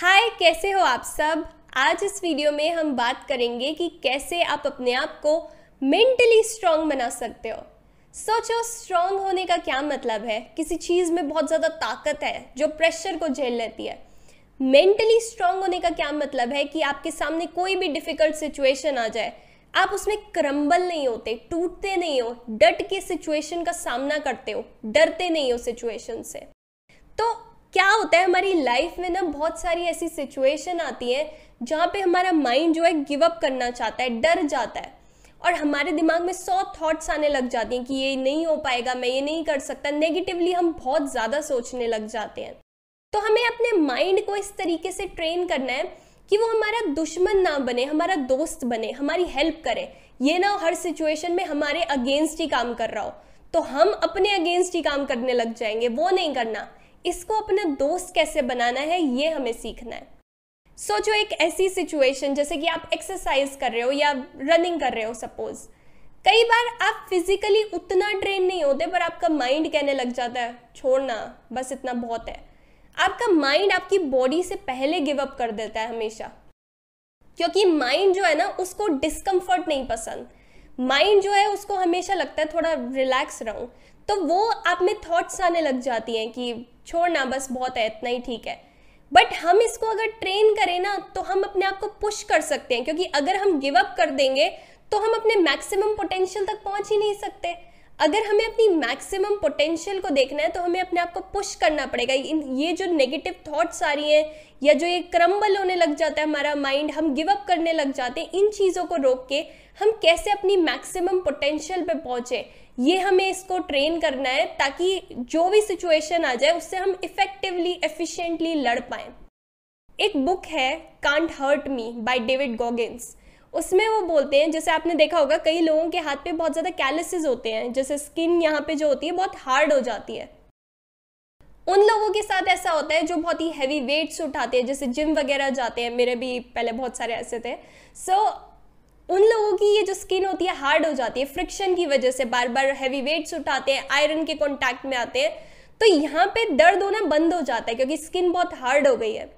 हाय, कैसे हो आप सब? आज इस वीडियो में हम बात करेंगे कि कैसे आप अपने आप को मेंटली स्ट्रांग बना सकते हो। सोचो स्ट्रांग होने का क्या मतलब है? किसी चीज़ में बहुत ज़्यादा ताकत है, जो प्रेशर को झेल लेती है। मेंटली स्ट्रांग होने का क्या मतलब है कि आपके सामने कोई भी डिफ़िकल्ट सिचुएशन आ जाए, आप उसमें क्रम्बल नहीं होते, टूटते नहीं हो, डट के सिचुएशन का सामना करते हो, डरते नहीं हो सिचुएशन से। तो क्या होता है, हमारी लाइफ में ना बहुत सारी ऐसी सिचुएशन आती है जहाँ पे हमारा माइंड जो है गिव अप करना चाहता है, डर जाता है। और हमारे दिमाग में सौ थॉट्स आने लग जाती हैं कि ये नहीं हो पाएगा, मैं ये नहीं कर सकता। नेगेटिवली हम बहुत ज़्यादा सोचने लग जाते हैं। तो हमें अपने माइंड को इस तरीके से ट्रेन करना है कि वो हमारा दुश्मन ना बने, हमारा दोस्त बने, हमारी हेल्प करे। ये ना हर सिचुएशन में हमारे अगेंस्ट ही काम कर रहा हो। तो हम अपने अगेंस्ट ही काम करने लग जाएँगे, वो नहीं करना। इसको अपना दोस्त कैसे बनाना है, ये हमें सीखना है। सोचो एक ऐसी सिचुएशन जैसे कि आप एक्सरसाइज कर रहे हो या रनिंग कर रहे हो सपोज़ कई बार आप फिजिकली उतना ट्रेन नहीं होते, पर आपका माइंड कहने लग जाता है छोड़ना बस इतना बहुत है। आपका माइंड आपकी बॉडी से पहले गिव अप कर देता है हमेशा। क्योंकि माइंड जो है ना, उसको डिस्कम्फर्ट नहीं पसंद। माइंड जो है, उसको हमेशा लगता है थोड़ा रिलैक्स रहूँ। तो वो आप में थॉट्स आने लग जाती हैं कि छोड़ना बस बहुत है, इतना ही ठीक है। बट हम इसको अगर ट्रेन करें ना तो हम अपने आप को पुश कर सकते हैं, क्योंकि अगर हम गिव अप कर देंगे तो हम अपने मैक्सिमम पोटेंशियल तक पहुँच ही नहीं सकते। अगर हमें अपनी मैक्सिमम पोटेंशियल को देखना है तो हमें अपने आप को पुश करना पड़ेगा। इन, ये जो नेगेटिव थॉट्स आ रही हैं, या जो ये क्रम्बल होने लग जाता है हमारा माइंड हम गिव अप करने लग जाते हैं, इन चीज़ों को रोक के हम कैसे अपनी मैक्सिमम पोटेंशियल पे पहुँचे? ये हमें इसको ट्रेन करना है ताकि जो भी सिचुएशन आ जाए उससे हम इफेक्टिवली एफिशिएंटली लड़ पाए। एक बुक है can't hurt me by David Goggins उसमें वो बोलते हैं जैसे आपने देखा होगा कई लोगों के हाथ पे बहुत ज़्यादा कैलिसेस होते हैं जैसे स्किन यहाँ पे जो होती है बहुत हार्ड हो जाती है। उन लोगों के साथ ऐसा होता है जो बहुत ही हैवी वेट्स उठाते हैं जैसे जिम वगैरह जाते हैं मेरे भी पहले बहुत सारे ऐसे थे। सो so, उन लोगों की ये जो स्किन होती है हार्ड हो जाती है। फ्रिक्शन की वजह से बार बार हैवी वेट्स उठाते हैं आयरन के कॉन्टैक्ट में आते हैं। तो यहाँ पे दर्द होना बंद हो जाता है क्योंकि स्किन बहुत हार्ड हो गई है।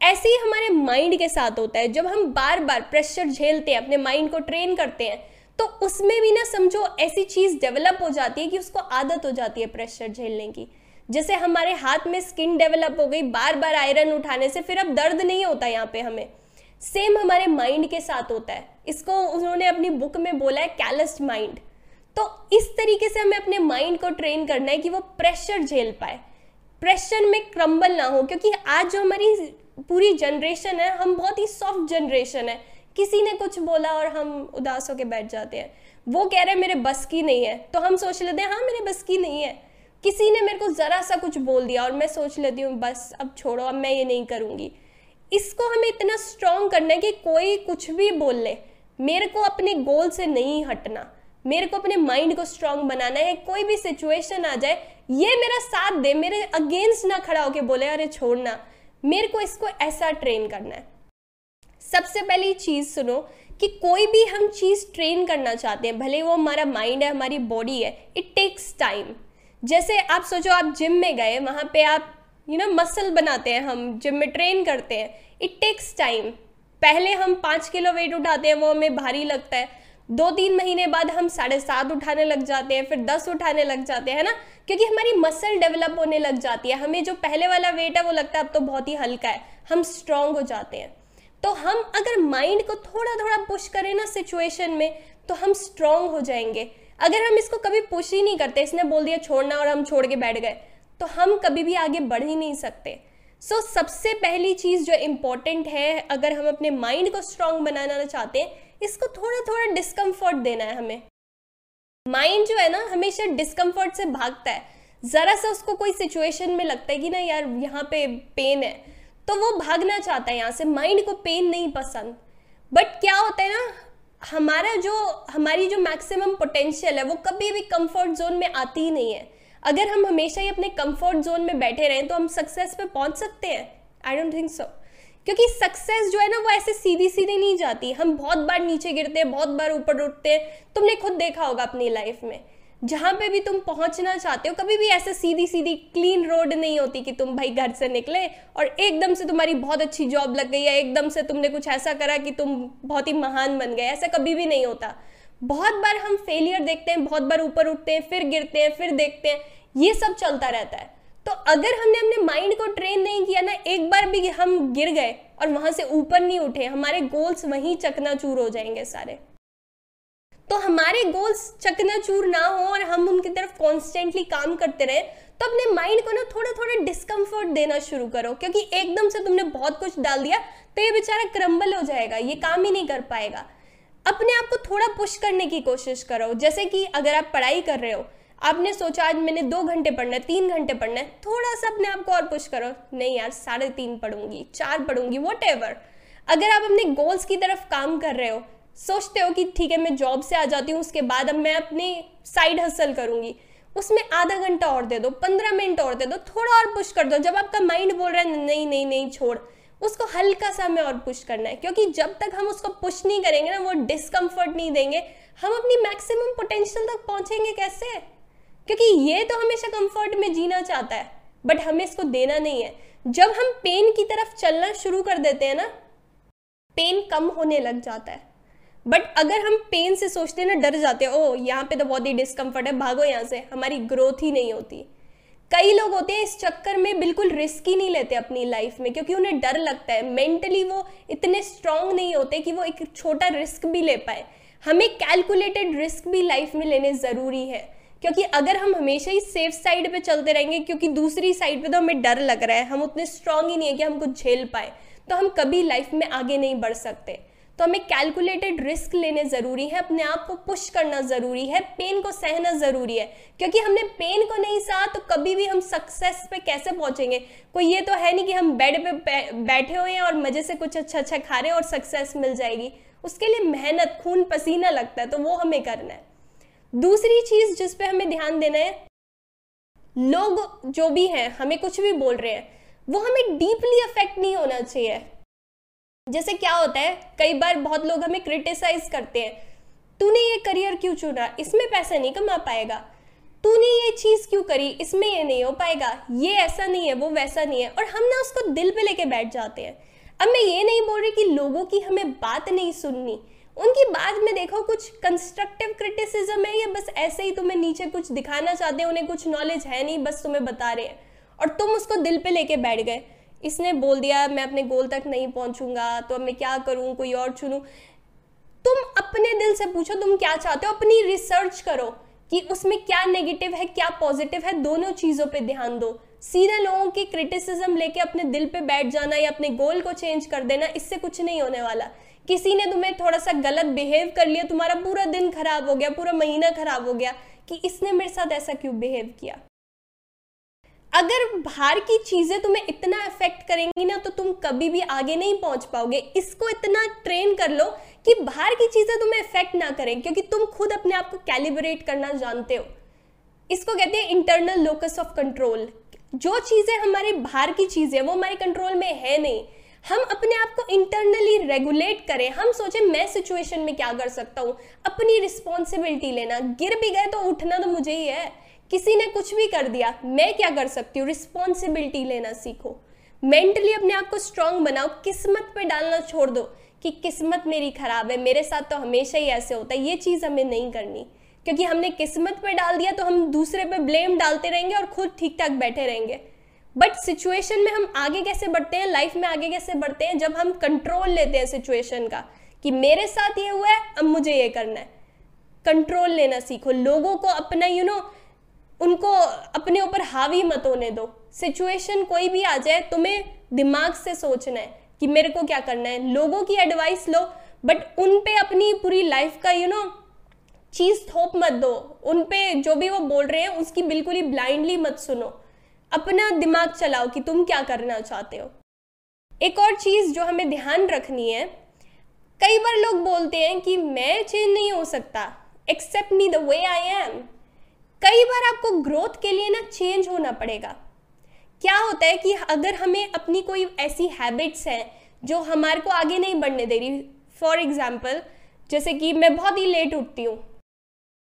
ऐसे ही हमारे माइंड के साथ होता है। जब हम बार बार प्रेशर झेलते हैं, अपने माइंड को ट्रेन करते हैं तो उसमें भी ना समझो ऐसी चीज़ डेवलप हो जाती है कि उसको आदत हो जाती है प्रेशर झेलने की। जैसे हमारे हाथ में स्किन डेवलप हो गई बार बार आयरन उठाने से फिर अब दर्द नहीं होता यहाँ पे हमें। सेम हमारे माइंड के साथ होता है। इसको उन्होंने अपनी बुक में बोला है कैलस्ड माइंड तो इस तरीके से हमें अपने माइंड को ट्रेन करना है कि वो प्रेशर झेल पाए। प्रेशर में क्रम्बल ना हो, क्योंकि आज जो हमारी पूरी जनरेशन है, हम बहुत ही सॉफ्ट जनरेशन है। किसी ने कुछ बोला और हम उदास होकर बैठ जाते हैं। वो कह रहे हैं, मेरे बस की नहीं है। तो हम सोच लेते हैं हाँ मेरे बस की नहीं है। किसी ने मेरे को ज़रा सा कुछ बोल दिया और मैं सोच लेती हूँ, बस, अब छोड़ो, अब मैं ये नहीं करूँगी। इसको हमें इतना स्ट्रॉन्ग करना है कि कोई कुछ भी बोल ले मेरे को अपने गोल से नहीं हटना, मेरे को अपने माइंड को स्ट्रांग बनाना है कोई भी सिचुएशन आ जाए, ये मेरा साथ दे, मेरे अगेंस्ट ना खड़ा होके बोले, अरे छोड़ना मेरे को इसको ऐसा ट्रेन करना है। सबसे पहली चीज़ सुनो कि कोई भी हम चीज़ ट्रेन करना चाहते हैं, भले वो हमारा माइंड है, हमारी बॉडी है इट टेक्स टाइम जैसे आप सोचो आप जिम में गए, वहाँ पे आप यू नो मसल बनाते हैं हम जिम में ट्रेन करते हैं इट टेक्स टाइम पहले हम पाँच किलो वेट उठाते हैं, वो हमें भारी लगता है. दो तीन महीने बाद हम साढ़े सात उठाने लग जाते हैं, फिर दस उठाने लग जाते हैं ना? क्योंकि हमारी मसल डेवलप होने लग जाती है. हमें जो पहले वाला वेट है, वो लगता है अब तो बहुत ही हल्का है. हम स्ट्रांग हो जाते हैं. तो हम अगर माइंड को थोड़ा थोड़ा पुश करें ना सिचुएशन में तो हम स्ट्रांग हो जाएँगे. अगर हम इसको कभी पुश ही नहीं करते, इसने बोल दिया छोड़ना और हम छोड़ के बैठ गए तो हम कभी भी आगे बढ़ ही नहीं सकते। सो so, सबसे पहली चीज़ जो इम्पोर्टेंट है अगर हम अपने माइंड को स्ट्रांग बनाना चाहते हैं इसको थोड़ा थोड़ा डिस्कम्फर्ट देना है हमें। माइंड जो है ना हमेशा डिस्कम्फर्ट से भागता है। ज़रा सा उसको कोई सिचुएशन में लगता है कि ना यार यहाँ पे पेन है तो वो भागना चाहता है यहाँ से। माइंड को पेन नहीं पसंद। बट क्या होता है ना हमारा जो हमारी जो मैक्सिमम पोटेंशियल है वो कभी भी कंफर्ट जोन में आती ही नहीं है। अगर हम हमेशा ही अपने कंफर्ट जोन में बैठे रहें तो हम सक्सेस पे पहुँच सकते हैं। आई डोंट थिंक सो क्योंकि सक्सेस जो है ना, वो ऐसे सीधी सीधी नहीं जाती। हम बहुत बार नीचे गिरते हैं, बहुत बार ऊपर उठते हैं। तुमने खुद देखा होगा अपनी लाइफ में। जहाँ पे भी तुम पहुँचना चाहते हो, कभी भी ऐसे सीधी सीधी क्लीन रोड नहीं होती कि तुम भाई घर से निकले और एकदम से तुम्हारी बहुत अच्छी जॉब लग गई है एकदम से तुमने कुछ ऐसा करा कि तुम बहुत ही महान बन गए। ऐसा कभी भी नहीं होता। बहुत बार हम फेलियर देखते हैं, बहुत बार ऊपर उठते हैं, फिर गिरते हैं, फिर देखते हैं, ये सब चलता रहता है। तो अगर हमने अपने माइंड को ट्रेन नहीं किया ना, एक बार भी हम गिर गए और वहाँ से ऊपर नहीं उठे, हमारे गोल्स वहीं चकनाचूर हो जाएँगे सारे। तो हमारे गोल्स चकनाचूर ना हो और हम उनकी तरफ़ कॉन्स्टेंटली काम करते रहे तो अपने माइंड को ना थोड़ा थोड़ा डिस्कम्फर्ट देना शुरू करो, क्योंकि एकदम से तुमने बहुत कुछ डाल दिया तो ये बेचारा क्रम्बल हो जाएगा, ये काम ही नहीं कर पाएगा। अपने आप को थोड़ा पुश करने की कोशिश करो। जैसे कि अगर आप पढ़ाई कर रहे हो, आपने सोचा आज मैंने दो घंटे पढ़ना है, तीन घंटे पढ़ना है थोड़ा सा अपने आप को और पुश करो। नहीं यार, साढ़े तीन पढ़ूँगी, चार पढ़ूँगी वट अगर आप अपने गोल्स की तरफ़ काम कर रहे हो, सोचते हो कि ठीक है, मैं जॉब से आ जाती हूँ, उसके बाद अब मैं अपनी साइड हसल करूँगी, उसमें आधा घंटा और दे दो, पंद्रह मिनट और दे दो, थोड़ा और पुश कर दो। जब आपका माइंड बोल रहा है, नहीं नहीं नहीं, छोड़। उसको हल्का सा हमें और पुश करना है, क्योंकि जब तक हम उसको पुश नहीं करेंगे ना, वो डिस्कम्फर्ट नहीं देंगे। हम अपनी मैक्सिमम पोटेंशियल तक पहुँचेंगे कैसे? क्योंकि ये तो हमेशा कंफर्ट में जीना चाहता है बट हमें इसको देना नहीं है। जब हम पेन की तरफ़ चलना शुरू कर देते हैं ना पेन कम होने लग जाता है। बट अगर हम पेन से सोचते हैं ना, डर जाते हैं ओ यहाँ पे तो बहुत ही डिस्कम्फर्ट है, भागो यहाँ से, हमारी ग्रोथ ही नहीं होती। कई लोग होते हैं इस चक्कर में बिल्कुल रिस्क ही नहीं लेते अपनी लाइफ में, क्योंकि उन्हें डर लगता है। मेंटली वो इतने स्ट्रांग नहीं होते कि वो एक छोटा रिस्क भी ले पाए। हमें कैलकुलेटेड रिस्क भी लाइफ में लेने ज़रूरी है, क्योंकि अगर हम हमेशा ही सेफ़ साइड पे चलते रहेंगे, क्योंकि दूसरी साइड पे तो हमें डर लग रहा है, हम उतने स्ट्रांग ही नहीं है कि हम कुछ झेल पाए तो हम कभी लाइफ में आगे नहीं बढ़ सकते। तो हमें कैलकुलेटेड रिस्क लेने ज़रूरी है, अपने आप को पुश करना ज़रूरी है पेन को सहना ज़रूरी है। क्योंकि हमने पेन को नहीं सहा तो कभी भी हम सक्सेस पे कैसे पहुँचेंगे? कोई ये तो है नहीं कि हम बेड पे बैठे हुए हैं और मज़े से कुछ अच्छा अच्छा खा रहे हैं और सक्सेस मिल जाएगी। उसके लिए मेहनत, खून, पसीना लगता है तो वो हमें करना है। दूसरी चीज़ जिस पे हमें ध्यान देना है, लोग जो भी हैं, हमें कुछ भी बोल रहे हैं, वो हमें डीपली अफेक्ट नहीं होना चाहिए। जैसे क्या होता है, कई बार बहुत लोग हमें क्रिटिसाइज करते हैं, तूने ये करियर क्यों चुना? इसमें पैसा नहीं कमा पाएगा। तूने ये चीज़ क्यों करी? इसमें ये नहीं हो पाएगा। ये ऐसा नहीं है, वो वैसा नहीं है। और हम ना उसको दिल पे लेके बैठ जाते हैं। अब मैं ये नहीं बोल रही कि लोगों की हमें बात नहीं सुननी। उनकी बात में देखो, कुछ कंस्ट्रक्टिव क्रिटिसिज्म है या बस ऐसे ही तुम्हें नीचे कुछ दिखाना चाहते हैं, उन्हें कुछ नॉलेज है नहीं, बस तुम्हें बता रहे हैं। और तुम उसको दिल पे लेके बैठ गए। इसने बोल दिया, मैं अपने गोल तक नहीं पहुंचूँगा तो अब मैं क्या करूँ? कोई और चुनूं? तुम अपने दिल से पूछो, तुम क्या चाहते हो? अपनी रिसर्च करो कि उसमें क्या नेगेटिव है, क्या पॉजिटिव है। दोनों चीज़ों पे ध्यान दो। सीधे लोगों की क्रिटिसिज्म लेके अपने दिल पे बैठ जाना या अपने गोल को चेंज कर देना, इससे कुछ नहीं होने वाला। किसी ने तुम्हें थोड़ा सा गलत बिहेव कर लिया, तुम्हारा पूरा दिन खराब हो गया, पूरा महीना खराब हो गया कि इसने मेरे साथ ऐसा क्यों बिहेव किया? अगर बाहर की चीज़ें तुम्हें इतना अफेक्ट करेंगी ना तो तुम कभी भी आगे नहीं पहुँच पाओगे। इसको इतना ट्रेन कर लो कि बाहर की चीज़ें तुम्हें इफ़ेक्ट ना करें, क्योंकि तुम खुद अपने आप को कैलिब्रेट करना जानते हो। इसको कहते हैं इंटरनल लोकस ऑफ़ कंट्रोल जो चीज़ें हमारे बाहर की चीज़ें वो हमारे कंट्रोल में है नहीं। हम अपने आप को इंटरनली रेगुलेट करें। हम सोचें, मैं सिचुएशन में क्या कर सकता हूँ? अपनी रिस्पॉन्सिबिलिटी लेना। गिर भी गए तो उठना तो मुझे ही है। किसी ने कुछ भी कर दिया मैं क्या कर सकती हूँ? रिस्पॉन्सिबिलिटी लेना सीखो। मेंटली अपने आप को स्ट्रांग बनाओ किस्मत पे डालना छोड़ दो कि किस्मत मेरी खराब है मेरे साथ तो हमेशा ही ऐसे होता है ये चीज़ हमें नहीं करनी। क्योंकि हमने किस्मत पे डाल दिया तो हम दूसरे पे ब्लेम डालते रहेंगे और खुद ठीक ठाक बैठे रहेंगे। बट सिचुएशन में हम आगे कैसे बढ़ते हैं? लाइफ में आगे कैसे बढ़ते हैं? जब हम कंट्रोल लेते हैं सिचुएशन का कि मेरे साथ ये हुआ है अब मुझे ये करना है। कंट्रोल लेना सीखो। लोगों को अपना यू you नो know, उनको अपने ऊपर हावी मत होने दो। सिचुएशन कोई भी आ जाए, तुम्हें दिमाग से सोचना है कि मेरे को क्या करना है। लोगों की एडवाइस लो बट उन पे अपनी पूरी लाइफ का यू नो चीज़ थोप मत दो। उन पे जो भी वो बोल रहे हैं, उसकी बिल्कुल ही ब्लाइंडली मत सुनो। अपना दिमाग चलाओ कि तुम क्या करना चाहते हो। एक और चीज़ जो हमें ध्यान रखनी है, कई बार लोग बोलते हैं कि मैं चेंज नहीं हो सकता। Accept me the way I am कई बार आपको ग्रोथ के लिए ना चेंज होना पड़ेगा। क्या होता है कि अगर हमें अपनी कोई ऐसी हैबिट्स हैं, जो हमारे को आगे नहीं बढ़ने दे रही फॉर एग्ज़ाम्पल जैसे कि मैं बहुत ही लेट उठती हूँ,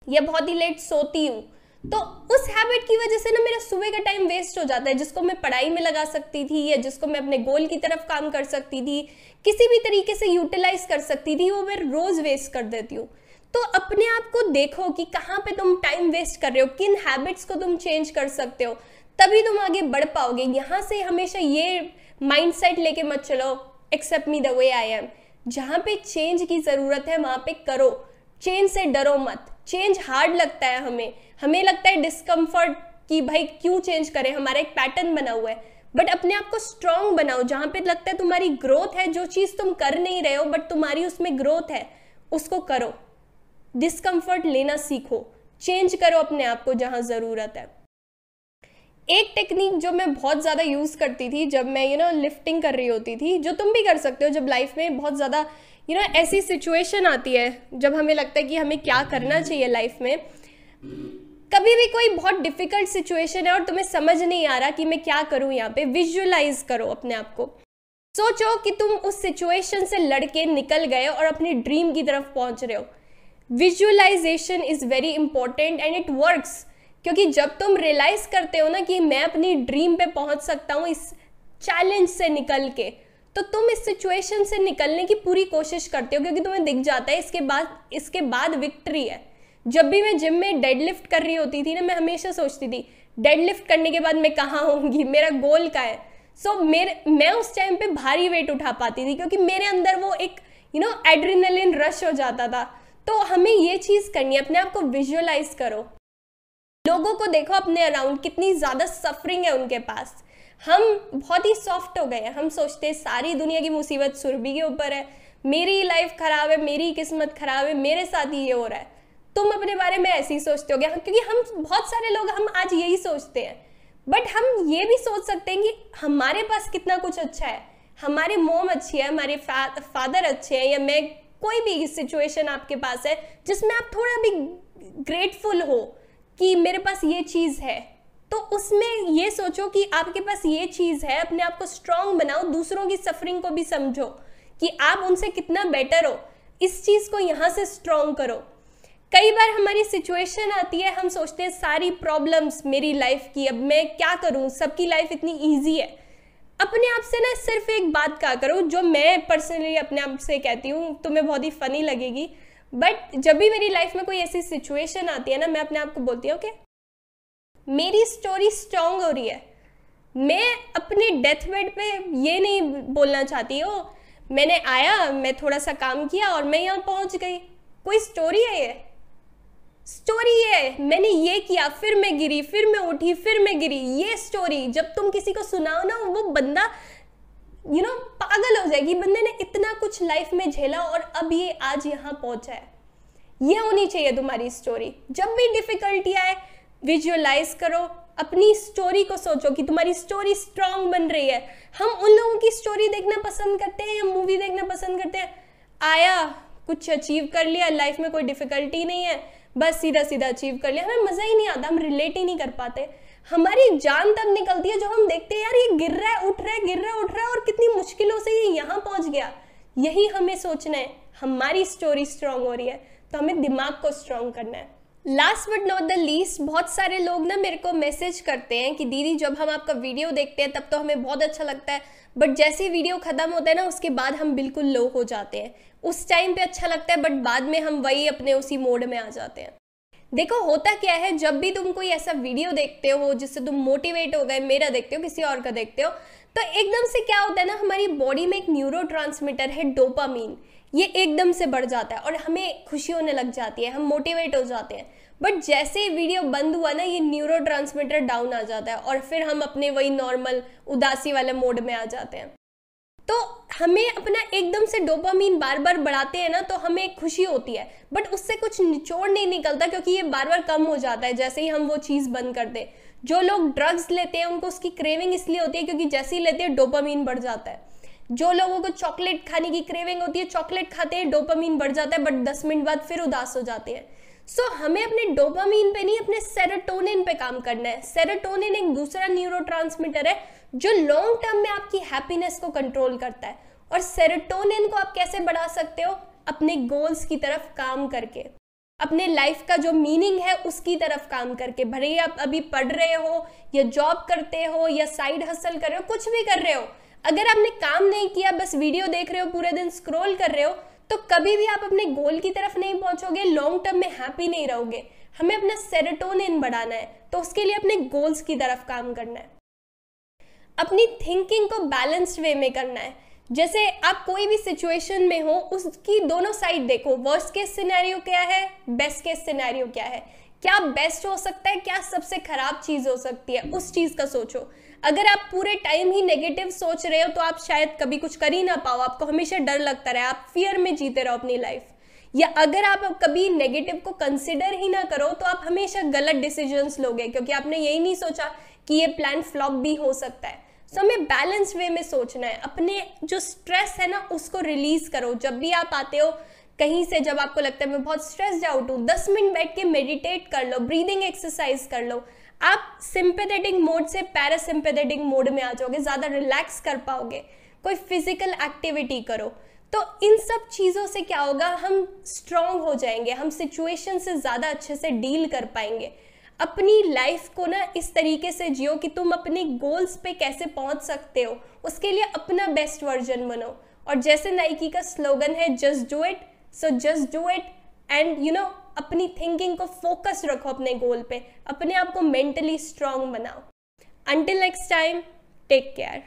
या बहुत ही लेट सोती हूँ तो उस हैबिट की वजह से ना मेरा सुबह का टाइम वेस्ट हो जाता है, जिसको मैं पढ़ाई में लगा सकती थी, या जिसको मैं अपने गोल की तरफ़ काम कर सकती थी, किसी भी तरीके से यूटिलाइज कर सकती थी, वो मैं रोज वेस्ट कर देती हूँ। तो अपने आप को देखो कि कहाँ पे तुम टाइम वेस्ट कर रहे हो, किन हैबिट्स को तुम चेंज कर सकते हो, तभी तुम आगे बढ़ पाओगे। यहाँ से हमेशा ये माइंड सेट लेके मत चलो accept me the way I am जहाँ पे चेंज की ज़रूरत है, वहाँ पे करो। चेंज से डरो मत। चेंज हार्ड लगता है हमें। हमें लगता है डिस्कम्फर्ट कि भाई क्यों चेंज करें हमारा एक पैटर्न बना हुआ है। बट अपने आप को स्ट्रांग बनाओ। जहाँ पे लगता है तुम्हारी ग्रोथ है, जो चीज़ तुम कर नहीं रहे हो बट तुम्हारी उसमें ग्रोथ है, उसको करो। डिस्कम्फर्ट लेना सीखो। चेंज करो अपने आप को जहाँ ज़रूरत है। एक टेक्निक जो मैं बहुत ज़्यादा यूज़ करती थी जब मैं यू नो लिफ्टिंग कर रही होती थी, जो तुम भी कर सकते हो जब लाइफ में बहुत ज़्यादा यू नो ऐसी सिचुएशन आती है, जब हमें लगता है कि हमें क्या करना चाहिए लाइफ में। कभी भी कोई बहुत डिफ़िकल्ट सिचुएशन है और तुम्हें समझ नहीं आ रहा कि मैं क्या करूँ यहाँ पे विजुअलाइज करो अपने आप को। सोचो कि तुम उस सिचुएशन से लड़के निकल गए और अपनी ड्रीम की तरफ़ पहुँच रहे हो। Visualisation is very important and it works क्योंकि जब तुम रियलाइज़ करते हो ना कि मैं अपनी ड्रीम पे पहुँच सकता हूँ इस चैलेंज से निकल के तो तुम इस सिचुएशन से निकलने की पूरी कोशिश करते हो क्योंकि तुम्हें दिख जाता है इसके बाद इसके बाद विक्ट्री है। जब भी मैं जिम में डेडलिफ्ट कर रही होती थी ना मैं हमेशा सोचती थी डेडलिफ्ट करने के बाद मैं कहाँ होंगी? मेरा गोल का है? सो so, मेरे मैं उस टाइम पे भारी वेट उठा पाती थी क्योंकि मेरे अंदर वो एक यू नो एड्रीनलिन रश हो जाता था। तो हमें ये चीज़ करनी है अपने आप को विजुअलाइज करो। लोगों को देखो अपने अराउंड कितनी ज़्यादा सफरिंग है उनके पास। हम बहुत ही सॉफ्ट हो गए हैं। हम सोचते हैं सारी दुनिया की मुसीबत सुरभि के ऊपर है। मेरी लाइफ खराब है मेरी किस्मत खराब है मेरे साथ ही ये हो रहा है। तुम अपने बारे में ऐसे ही सोचते हो गया हाँ, क्योंकि हम बहुत सारे लोग हम आज यही सोचते हैं। बट हम ये भी सोच सकते हैं कि हमारे पास कितना कुछ अच्छा है। हमारी मोम अच्छी है हमारे फा, फादर अच्छे हैं या मैं कोई भी सिचुएशन आपके पास है, जिसमें आप थोड़ा भी ग्रेटफुल हो कि मेरे पास ये चीज़ है तो उसमें ये सोचो कि आपके पास ये चीज़ है, अपने आप को स्ट्रांग बनाओ, दूसरों की सफरिंग को भी समझो कि आप उनसे कितना बेटर हो। इस चीज़ को यहाँ से स्ट्रांग करो। कई बार हमारी सिचुएशन आती है, हम सोचते हैं, सारी प्रॉब्लम्स मेरी लाइफ की, अब मैं क्या करूँ? सबकी लाइफ इतनी ईजी है। अपने आप से ना सिर्फ़ एक बात कहा करो, जो मैं पर्सनली अपने आप से कहती हूँ तुम्हें बहुत ही फनी लगेगी। बट जब भी मेरी लाइफ में कोई ऐसी सिचुएशन आती है ना, मैं अपने आप को बोलती हूँ कि मेरी स्टोरी स्ट्रांग हो रही है। मैं अपने डेथ बेड पे ये नहीं बोलना चाहती हूँ, मैंने आया, मैं थोड़ा सा काम किया और मैं यहाँ पहुँच गई। कोई स्टोरी है ये? स्टोरी है। मैंने ये किया फिर मैं गिरी फिर मैं उठी फिर मैं गिरी। ये स्टोरी जब तुम किसी को सुनाओ ना वो बंदा यू you नो know, पागल हो जाएगी। बंदे ने इतना कुछ लाइफ में झेला और अब ये आज यहाँ पहुँचा है। ये होनी चाहिए तुम्हारी स्टोरी जब भी डिफिकल्टी आए विजुअलाइज करो। अपनी स्टोरी को सोचो कि तुम्हारी स्टोरी स्ट्रांग बन रही है। हम उन लोगों की स्टोरी देखना पसंद करते हैं या मूवी देखना पसंद करते हैं? आया कुछ अचीव कर लिया लाइफ में कोई डिफिकल्टी नहीं है। बस सीधा सीधा अचीव कर लिया। हमें मज़ा ही नहीं आता, हम रिलेट ही नहीं कर पाते। हमारी जान तब निकलती है जो हम देखते हैं, यार ये गिर रहा है, उठ रहा है, गिर रहा है, उठ रहा है, और कितनी मुश्किलों से ये यहाँ पहुँच गया। यही हमें सोचना है। हमारी स्टोरी स्ट्रांग हो रही है तो हमें दिमाग को स्ट्रांग करना है। Last but not the least बहुत सारे लोग ना मेरे को मैसेज करते हैं कि, दीदी, जब हम आपका वीडियो देखते हैं, तब तो हमें बहुत अच्छा लगता है. बट जैसे वीडियो ख़त्म होता है ना, उसके बाद हम बिल्कुल लो हो जाते हैं। उस टाइम पे अच्छा लगता है बट बाद में हम वही अपने उसी मोड में आ जाते हैं। देखो, होता क्या है, जब भी तुम कोई ऐसा वीडियो देखते हो, जिससे तुम मोटिवेट हो गए, मेरा देखते हो, किसी और का देखते हो तो एकदम से क्या होता है ना, हमारी बॉडी में एक न्यूरो है डोपामीन ये एकदम से बढ़ जाता है और हमें खुशी होने लग जाती है, हम मोटिवेट हो जाते हैं। बट जैसे ही वीडियो बंद हुआ ना, ये न्यूरो डाउन आ जाता है और फिर हम अपने वही नॉर्मल उदासी वाले मोड में आ जाते हैं। तो हमें अपना एकदम से डोपामीन बार बार बढ़ाते हैं ना तो हमें खुशी होती है। बट उससे कुछ निचोड़ नहीं निकलता क्योंकि ये बार बार कम हो जाता है, जैसे ही हम वो चीज़ बंद करते दें। जो लोग ड्रग्स लेते हैं, उनको उसकी क्रेविंग इसलिए होती है क्योंकि जैसे ही लेते हैं डोपामीन बढ़ जाता है। जो लोगों को चॉकलेट खाने की क्रेविंग होती है चॉकलेट खाते हैं डोपामीन बढ़ जाता है बट दस मिनट बाद फिर उदास हो जाते हैं। सो so, हमें अपने डोपामीन पे नहीं अपने सेरोटोनिन पे काम करना है। सेरोटोनिन एक दूसरा न्यूरो है जो लॉन्ग टर्म में आपकी हैप्पीनेस को कंट्रोल करता है। और सेरोटोनिन को आप कैसे बढ़ा सकते हो? अपने गोल्स की तरफ़ काम करके। अपने लाइफ का जो मीनिंग है उसकी तरफ़ काम करके। भले ही आप अभी पढ़ रहे हो या जॉब करते हो या साइड हसल कर रहे हो कुछ भी कर रहे हो अगर आपने काम नहीं किया, बस वीडियो देख रहे हो, पूरे दिन स्क्रॉल कर रहे हो तो कभी भी आप अपने गोल की तरफ़ नहीं पहुंचोगे लॉन्ग टर्म में हैप्पी नहीं रहोगे। हमें अपना सेरोटोनिन बढ़ाना है तो उसके लिए अपने गोल्स की तरफ़ काम करना है। अपनी थिंकिंग को बैलेंस्ड वे में करना है। जैसे आप कोई भी सिचुएशन में हो, उसकी दोनों साइड देखो वर्स्ट केस सिनेरियो क्या है बेस्ट केस सिनेरियो क्या है। क्या बेस्ट हो सकता है, क्या सबसे खराब चीज़ हो सकती है, उस चीज़ का सोचो। अगर आप पूरे टाइम ही नेगेटिव सोच रहे हो तो आप शायद कभी कुछ कर ही ना पाओ। आपको हमेशा डर लगता रहे। आप फियर में जीते रहो अपनी लाइफ या अगर आप कभी नेगेटिव को कंसिडर ही ना करो तो आप हमेशा गलत डिसीजंस लोगे, क्योंकि आपने यही नहीं सोचा कि ये प्लान फ्लॉप भी हो सकता है। सो हमें बैलेंस वे में सोचना है। अपने जो स्ट्रेस है ना, उसको रिलीज़ करो। जब भी आप आते हो, कहीं से जब आपको लगता है, मैं बहुत स्ट्रेस्ड आउट हूँ, दस मिनट बैठ के मेडिटेट कर लो ब्रीदिंग एक्सरसाइज कर लो। आप सिंपेथेटिक मोड से पैरासिम्पेथेटिक मोड में आ जाओगे, ज़्यादा रिलैक्स कर पाओगे, कोई फ़िज़िकल एक्टिविटी करो। तो इन सब चीज़ों से क्या होगा, हम स्ट्रांग हो जाएँगे, हम सिचुएशन से ज़्यादा अच्छे से डील कर पाएँगे। अपनी लाइफ को ना इस तरीके से जियो कि तुम अपने गोल्स पे कैसे पहुँच सकते हो, उसके लिए अपना बेस्ट वर्जन बनो। और जैसे नाइकी का स्लोगन है just do it so just do it and you know अपनी थिंकिंग को फोकस रखो अपने गोल पे। अपने आप को मेंटली स्ट्रांग बनाओ। Until next time take care